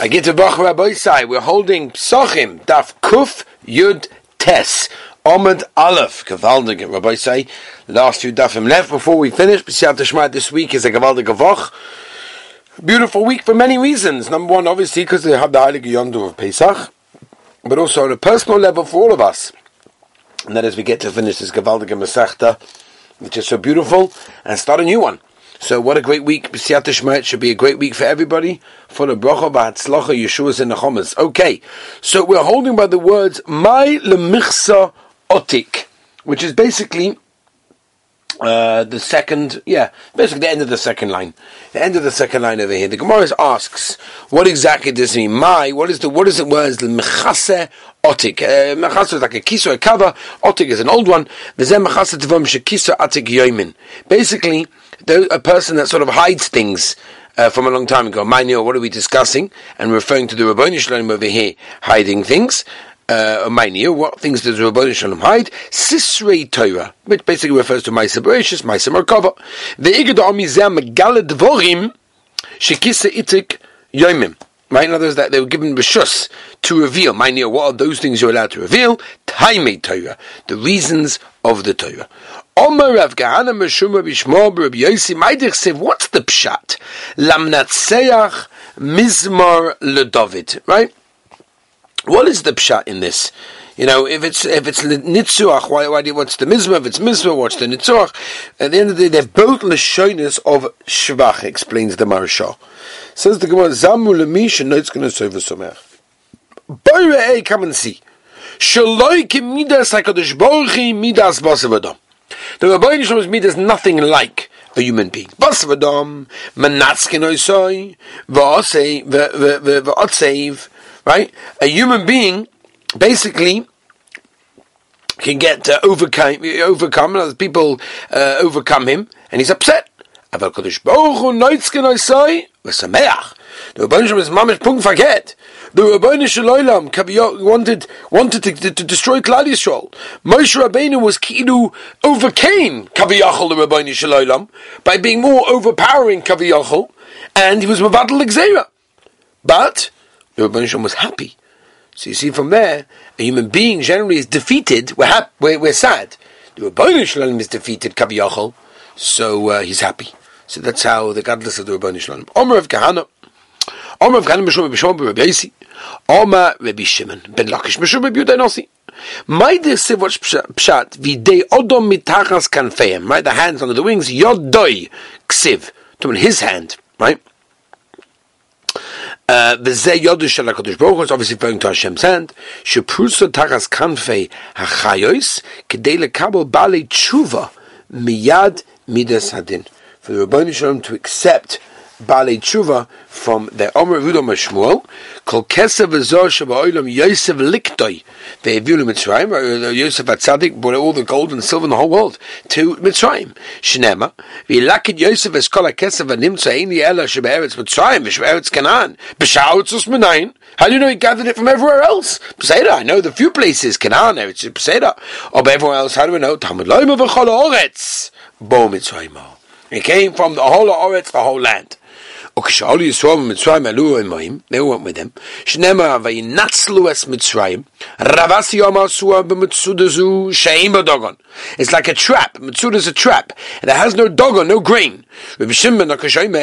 I get to Bach Rabbi Sai. We're holding Psachim, Daf Kuf Yud Tes. Omid Aleph, Gavaldig, Rabbi Say. Last few dafim left before we finish. B'siyat Tashmat this week is a Gavaldig Gavoch. Beautiful week for many reasons. Number one, obviously, because they have the Heilige Yondu of Pesach, but also on a personal level for all of us. And that as we get to finish this Gavaldig Masechta, which is so beautiful, and start a new one. So what a great week. B'siyat Shmait should be a great week for everybody. For the bracha ba'atzlacha Yeshua's in the chomas. Okay, so we're holding by the words my lemichsa otik, which is basically uh, the second, yeah, basically the end of the second line. The end of the second line over here. The Gemara asks, what exactly does it mean? My, what is the, what is the word? The otik. Uh, mechase is like a kiso, a cover. Otik is an old one. Basically, a person that sort of hides things uh, from a long time ago. My what are we discussing? And referring to the Rabboni Shalom over here, hiding things. Uh, what things does Rabboni Shalom hide? Sisrei Torah, which basically refers to Maisa Bereshis, Maisa Merkava. The Igad Amizem Galad Dvorim, Shekisa Itik Yomim. Right? In other words, that they were given b'shus to reveal. My what are those things you're allowed to reveal? Taimei Torah, the reasons of the Torah. Omer Rav Gehana Meshum Rabbi Shmuel Rabbi Yossi Maidich what's the pshat? Lamnatseach Mizmar LeDavid, right? What is the pshat in this? You know, if it's if it's nitzuach, why why do you, what's the mizmah? If it's mizmah, what's the nitzuach? At the end of the day, they're both lashonis of shvach. Explains the Maharsha. Says the Gemara, zamu lemish and it's going to serve a somer. Boy, come and see. Shaloi kim midas hakadosh baruch midas basavadam. The Rabbi Shalom's is nothing like a human being. Basvadam, manatzkin oisoi, v'otsev, right? A human being, basically, can get uh, overcome, overcome, people uh, overcome him, and he's upset. Aber Kodesh Baruch Hu noitzken oisoi, v'sameach. The Rabbi Shalom is mamish punkt verkehrt. The Rabbeinu Shalom wanted wanted to, to, to destroy Klal Yisrael. Moshe Rabbeinu was kidu overcame Kaviyachol the Rabbeinu Shalom by being more overpowering Kaviyachol, and he was Mavadal Xera. But the Shalom was happy. So you see from there, a human being generally is defeated. We're happy, we're, we're sad. The Rabbeinu Shalom is defeated Kaviyachol, so uh, he's happy. So that's how the godless of the Rabbeinu Shalom. Omer of Kahana. Omer of Kahana Mishum Bishom Rabbi Yisi. Oma Rabbi Shimon ben Lakish Mishum Rabbi Yuday Nossi. My desiv what's pshat videi odom mitachas kanfeim right the hands under the wings yodoi ksiv to his hand right uh, v'zeh yodush shel HaKadosh Baruch Hu, it's obviously referring to Hashem's hand, shepruso tachas kanfei hachayos, k'dei lekabel balei tshuva miyad midas hadin. For the Rabbeinu Shalom to accept Bali Tshuva from the Omer Rudom Shmuel, Kol Kesev Azor Shabbat Yosef Liktoi, they have Mitzrayim, uh, Yosef Atzadik brought all the gold and silver in the whole world to Mitzrayim. Shnema, Vilakid Yosef es Kol HaKesev Animtza Eini Ela Sheberetz Mitzrayim, Sheberetz Canaan, B'Sha'otzos Menayin, how do you know he gathered it from everywhere else? Peseda, I know the few places, Canaan, it's Peseda, or everywhere else, how do we know? Talmud Loima V'Chol Oretz, Bo Mitzrayim. It came from the whole Oretz, the whole land. וכשאול ישרוב ממצרים עלו המים, they went with them, שנאמר וינצלו את מצרים, רבסי יום עשו במצודה זו שאין בה דוגון. It's like a trap, מצודה is a trap, and it has no dogon, no grain. רבי שמעון הקשיים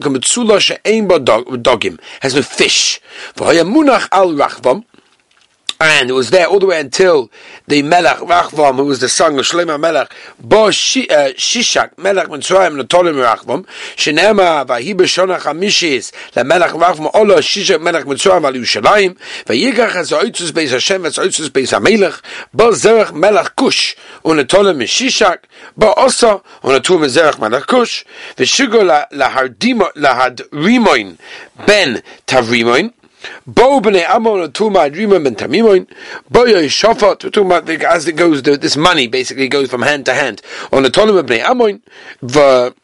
כמצולה שאין בה דוגים, has no fish. והיה מונח על רחבם, and it was there all the way until the Melech Rachvam, who was the son of Shlomo Melech, Bo uh, Shishak Melech Mitzrayim Natolim Rachvam, Shenema Vahi B'Shonach Hamishis LaMelech Rachvam Olo Shishak Melech Mitzrayim Al Yerushalayim Vayigach Ez Oitzus Beis Hashem Ez Oitzus Beis HaMelech Bo Zerach Melech Kush Unatolim Shishak Bo Osa Unatum Zerach Melech Kush V'Shigo Lahadrimoin Ben Tavrimoin Bo b'nei Amon tuma adrima ben tamimoin. Bo shofat. We're talking about the, as it goes. This money basically goes from hand to hand. On the tolim b'nei Amon. The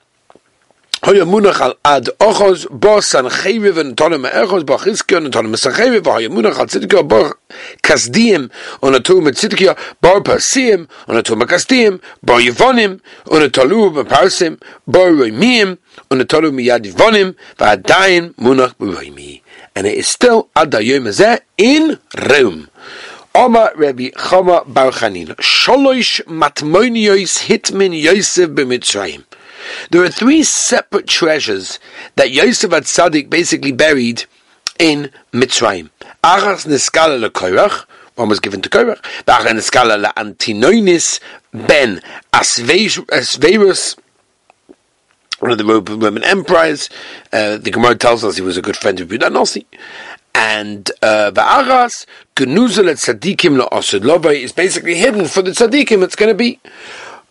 Hoya munach ad ochos bo sancheviv and tonem echos bo chizkion and tonem sancheviv hoya munach al tzidkiyo bo kasdiyim on a tum tzidkiyo bo pasim on a tum kasdiyim bo yivonim on a tolu parsim bo roimiyim on a tolu miyad yivonim va'adayin munach bo roimi and it is still ad hayom in Rome. Oma Rabbi Chama Bar Chanina. Sholosh matmoniyos hitmin Yosef b'Mitzrayim. There are three separate treasures that Yosef at Tzaddik basically buried in Mitzrayim. Achas one was given to Korach. Achas neskala leantinoinis ben Asverus, one of the Roman emperors. Uh, the Gemara tells us he was a good friend of Buddha Nossi and uh, Genuzel et Tzadikim la'asid lovay is basically hidden for the Tzadikim. It's going to be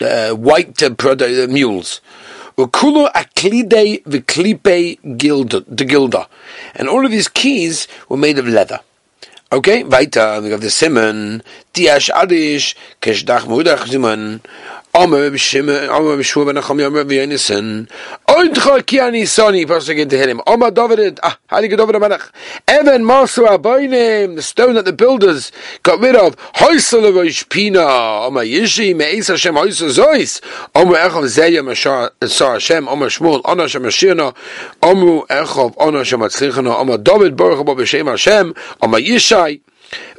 uh, white uh, uh, mules. Ukulo aklide v'klipe gilda. And all of these keys were made of leather. Okay, weiter, we have the simon, adish, keshdach mudach simon, Omer Omer. Oidcha ki ani soni, pasuk into him. Omer David, ah, get over the Evan Masu Aboinim, the stone that the builders got rid of. Hoysel of Oishpina, Omer Yishi, Me'ez Hashem Hoysel Zois. Omer Echov Zeya Mashar Hashem, Omer Shmuel, Ono Hashem Ashirna, Omer Echov, Ono Hashem Atzlichana, Omer David, Baruch Abo B'Shem Hashem, Omer Yishai,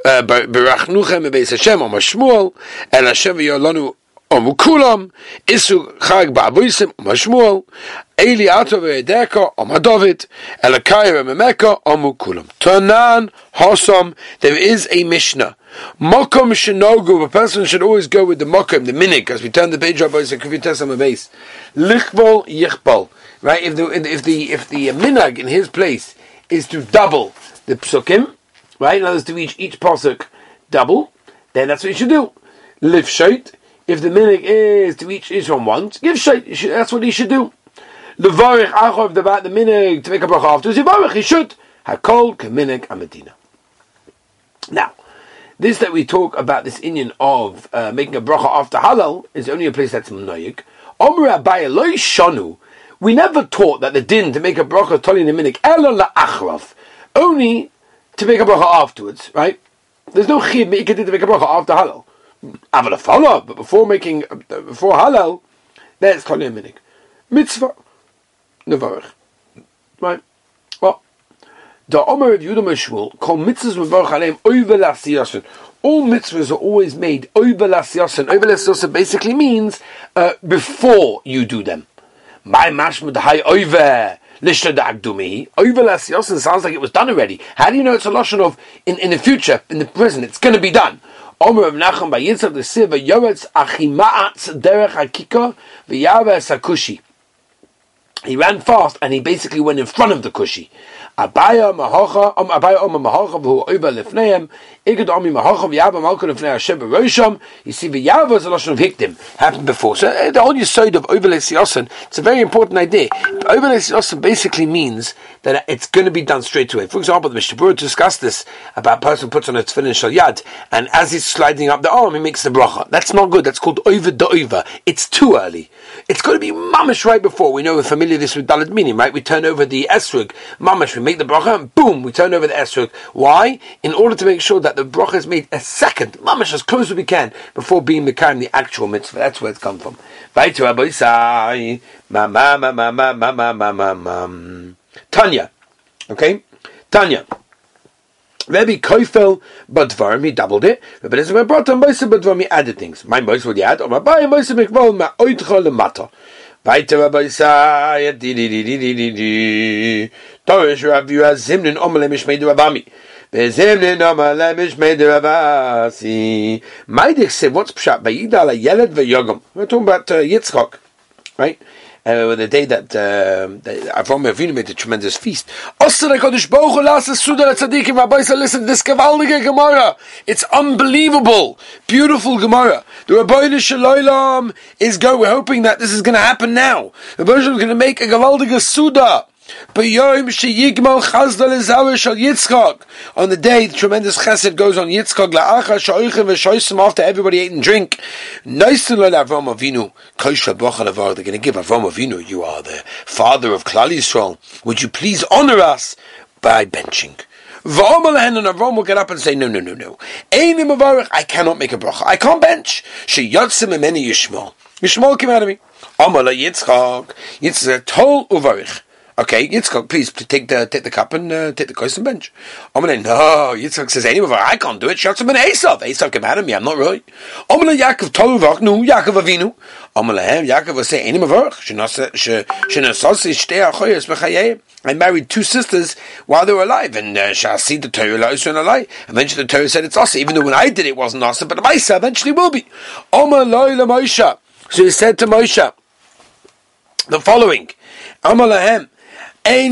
Berachnuchem Beis Hashem, Omer Shmuel, and Hashem Yolanu Omu Kulam, Isu Chag Ba'avuisim, Omu Eli Ato Ve'edeka, Omu David, Elakaya Memeka, Omu Kulam. Tanan Hosom, there is a Mishnah. Mokom Shinogu, a person should always go with the Mokom, the Minik, as we turn the page up, it's a Kuvites on the base. Lichbol Yichbol. Right, if the, if the, if the Minag in his place is to double the Psukim, right, in other words, to each, each Pasuk double, then that's what you should do. Liv Shait, if the minik is to each Israel once, give shayt. That's what he should do. Levarich achov the the minik to make a bracha afterwards. Levarich he should hakol keminik amadina. Now, this that we talk about this Indian of uh, making a bracha after halal is only a place that's mnoyik. Omer Abaye shanu. We never taught that the din to make a bracha toli minik elo la'achraf. Only to make a bracha afterwards, right? There's no chib to make a bracha after halal. Aval but before making before halal, that's called a minik. Mitzvah, nevarich. Right. Well, the Omer of Yudam Shmuel call mitzvahs mevarich aleim over lasiyasin. All mitzvahs are always made over lasiyasin. Over lasiyasin basically means uh, before you do them. My mashmud hay over. Sounds like it was done already. How do you know it's a lotion of in, in the future, in the present? It's going to be done. Omer of Nachum by Yitzchak the Siva Yoretz Achimaatz Derech Hakika V'Yaveh Sakushi. He ran fast and he basically went in front of the Kushi. Abaya Mahocha, um Abaya Omer Mahocha who over Lefneim, Igad Omi Mahocha V'Yaveh Malkun Lefnei Hashem Rosham. You see V'Yaveh is a lot of victim happened before. So uh, the whole side of Overles Yosin, it's a very important idea. Overles Yosin basically means that it's going to be done straight away. For example, the Mishnah discussed this about a person puts on a tefillin shal yad, and as he's sliding up the arm, he makes the bracha. That's not good. That's called over the over. It's too early. It's got to be mamish right before. We know we're familiar this with Dalit Minim, right? We turn over the esrog, mamish, we make the bracha, and boom, we turn over the esrog. Why? In order to make sure that the bracha is made a second, mamash, as close as we can, before being the kind, the actual mitzvah. That's where it's come from. Tanya. Okay? Tanya. Rabbi Koifel Badvarim, he doubled it. Rabbi brought on Moise Badvarim, he added things. My Moise would add, Oma Baya Moise Mikvol Ma Oitcha Lemata. Weiter Rabbi Isaiah, di di di di di di di. Torish Rabbi Zimnin Omele Mishmei Rabami. וזמנן אומר להם משמי דרבסי. My Maidik said, what's pshat? Vayida la yeled v'yogam. We're talking about uh, Yitzchak, right? Uh, the day that, uh, Avinu made a tremendous feast. Listen to this Gemara. It's unbelievable. Beautiful Gemara. The Rabbi Shalom is go. We're hoping that this is going to happen now. The Rabbi is going to make a Gavaldige Suda. On the day the tremendous chesed goes on Yitzchak after everybody ate and drink. They're going to give Avram Avinu, you are the father of Klal Yisrael. Would you please honor us by benching? And Avram will get up and say, no, no, no, no. I cannot make a bracha. I can't bench. Yishmael. Yishmael came out of me. Yitzchak. Yitzchak tol uvarich. Okay, Yitzchak, please take the take the cup and uh, take the kois bench. Amalei, no, Yitzchak says, anyway, I can't do it. Shouts him an Esav. Esav came out of me, I'm not right. Amalei Yaakov Toluvach, no, Yaakov Avinu. Amalei, Yaakov will say, any mavarch, shenasasi shtei achoyes b'chayei. I married two sisters while they were alive, and uh, see the Torah la'isra alai. Eventually the Torah said it's asa, even though when I did it wasn't asa, but Maisa eventually will be. Amalei Moshe. So he said to Moshe, the following, Amalahem, I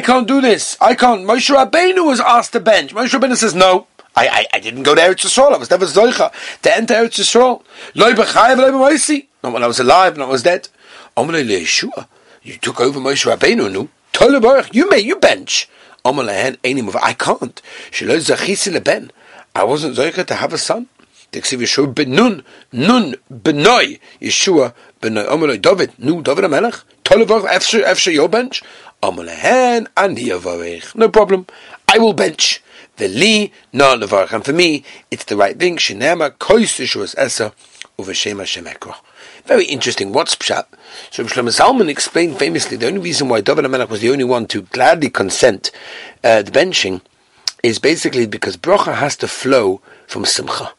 can't do this. I can't. Moshe Rabbeinu was asked to bench. Moshe Rabbeinu says, no. I, I, I didn't go to Eretz Yisrael. I was never Zoicha to enter Eretz Yisrael. Loi b'chayev, loi b'moisi. Not when I was alive, not when I was dead. Omelei Yeshua. You took over Moshe Rabbeinu, no? Tole Baruch, you may, you bench. Omelei Hen, I can't. Shaloi zachisi leben. I wasn't Zoicha to have a son. Yeshua ben Nun, Nun benoi Yeshua benoi. Amalei David, nu David Amelech. Tolevach efshe efshe your bench. Amalei hen ani yavarech. No problem. I will bench. Veli no levarech. And for me, it's the right thing. Shinema kois Yeshua's esa uveshem Hashem ekroch. Very interesting. What's pshat? So Shlomo Zalman explained famously the only reason why David Amelech was the only one to gladly consent uh, the benching is basically because bracha has to flow from simcha.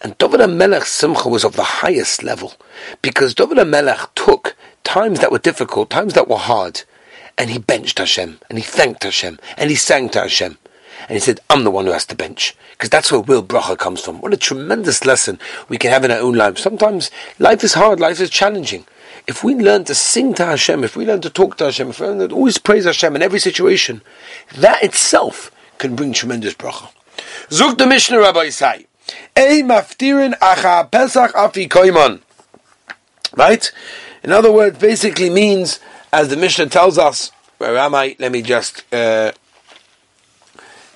And David HaMelech's simcha was of the highest level, because David HaMelech took times that were difficult, times that were hard, and he benched Hashem, and he thanked Hashem, and he sang to Hashem. And he said, I'm the one who has to bench. Because that's where will bracha comes from. What a tremendous lesson we can have in our own lives. Sometimes life is hard, life is challenging. If we learn to sing to Hashem, if we learn to talk to Hashem, if we learn to always praise Hashem in every situation, that itself can bring tremendous bracha. Zuk the Mishnah Rabbi Isai. Maftirin acha pesach. Right? In other words, basically means, as the Mishnah tells us, where am I? Let me just, uh,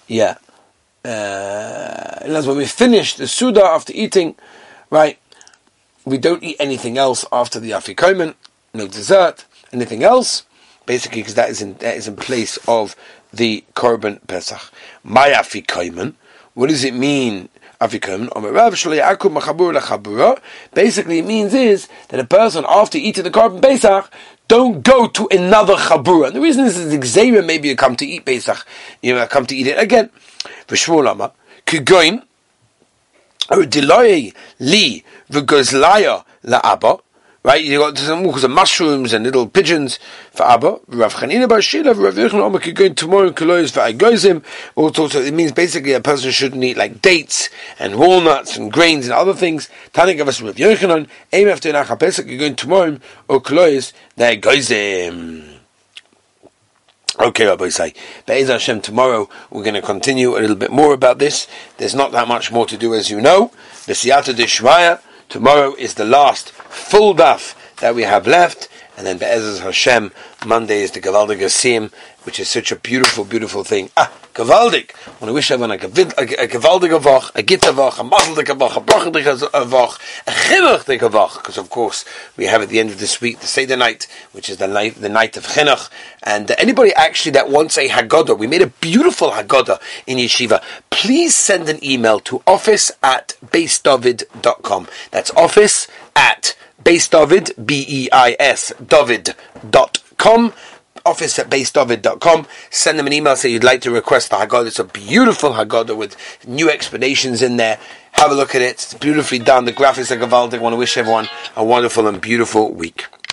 yeah. Uh, and when we finish the Suda after eating, right, we don't eat anything else after the Afikomen, no dessert, anything else, basically because that is in, that is in place of the Korban Pesach. My Afikomen, what does it mean Basically, it means is that a person after eating the korban Pesach don't go to another chabura. And the reason is the Xavier maybe you come to eat Pesach, you know, come to eat it again. V'shmulama or li la Right, you got some of mushrooms and little pigeons for Abba. Rav Chanina Bar Shila, Rav Yechon Omer could go tomorrow and kolos for Agozim. Also, it means basically a person shouldn't eat like dates and walnuts and grains and other things. Tanik of us Rav Yochanan, aim after Nacha Pesach, you're going tomorrow or kolos the Agozim. Okay, Rabbi say, Be'ez Hashem, tomorrow we're going to continue a little bit more about this. There's not that much more to do, as you know. The Siyata Dishmaya, Tomorrow is the last full daf that we have left, and then Be'ezaz Hashem, Monday is the Gavaldig Asim, which is such a beautiful, beautiful thing. Ah, Gavaldig! I want to wish everyone a, Gavaldig Avach, a Git Avach, a Mazeldik Avach, a Brachadik Avach, a Chinuchdik Avach, because of course we have at the end of this week the Seder night, which is the night, the night of Chinuch, and anybody actually that wants a Haggadah, we made a beautiful Haggadah in Yeshiva, please send an email to office at beisdavid.com. That's office at beisdavid, B-E-I-S, david.com office at beisdavid.com. Send them an email, say you'd like to request the Haggadah. It's a beautiful Haggadah with new explanations in there. Have a look at it. It's beautifully done. The graphics are Gavaldic. I want to wish everyone a wonderful and beautiful week.